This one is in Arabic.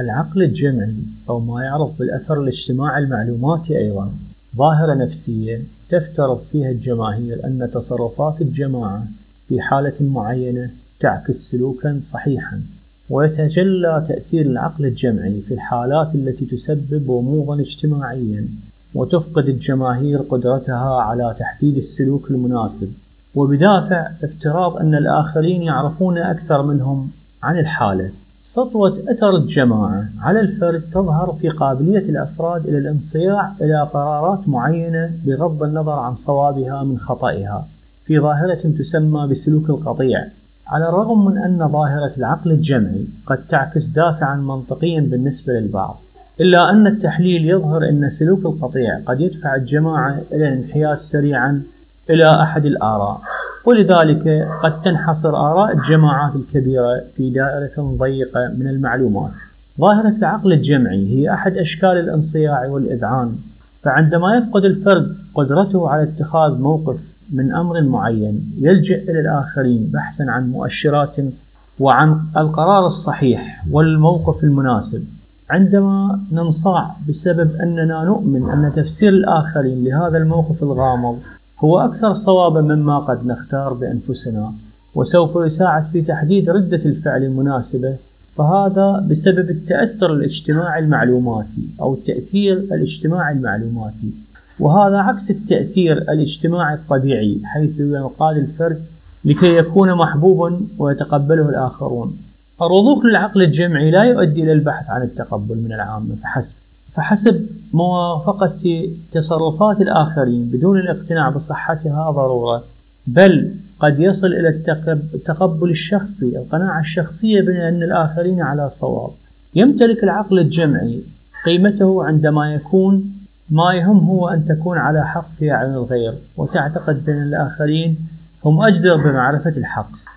العقل الجمعي أو ما يعرف بالأثر الاجتماعي المعلوماتي أيضا ظاهرة نفسية تفترض فيها الجماهير أن تصرفات الجماعة في حالة معينة تعكس سلوكا صحيحا. ويتجلى تأثير العقل الجمعي في الحالات التي تسبب غموضا اجتماعيا وتفقد الجماهير قدرتها على تحديد السلوك المناسب. وبدافع افتراض أن الآخرين يعرفون أكثر منهم عن الحالة. سطوة أثر الجماعة على الفرد تظهر في قابلية الأفراد إلى الانصياع إلى قرارات معينة بغض النظر عن صوابها من خطئها في ظاهرة تسمى بسلوك القطيع على الرغم من أن ظاهرة العقل الجمعي قد تعكس دافعا منطقيا بالنسبة للبعض إلا أن التحليل يظهر أن سلوك القطيع قد يدفع الجماعة إلى الانحياز سريعا إلى أحد الآراء. ولذلك قد تنحصر آراء الجماعات الكبيرة في دائرة ضيقة من المعلومات. ظاهرة العقل الجمعي هي أحد أشكال الانصياع والإذعان فعندما يفقد الفرد قدرته على اتخاذ موقف من أمر معين يلجأ إلى الآخرين بحثا عن مؤشرات وعن القرار الصحيح والموقف المناسب. عندما ننصاع بسبب أننا نؤمن أن تفسير الآخرين لهذا الموقف الغامض هو أكثر صوابا مما قد نختار بأنفسنا وسوف يساعد في تحديد ردة الفعل المناسبة فهذا بسبب التأثر الاجتماعي المعلوماتي أو التأثير الاجتماعي المعلوماتي. وهذا عكس التأثير الاجتماعي الطبيعي حيث ينقاد الفرد لكي يكون محبوبا ويتقبله الآخرون. الرضوخ للعقل الجمعي لا يؤدي إلى البحث عن التقبل من العامة فحسب. فحسب موافقة تصرفات الآخرين بدون الاقتناع بصحتها ضرورة بل قد يصل إلى التقبل الشخصي القناعة الشخصية بأن الآخرين على صواب. يمتلك العقل الجمعي قيمته عندما يكون ما يهم هو أن تكون على حق في أعين الغير وتعتقد بأن الآخرين هم أجدر بمعرفة الحق.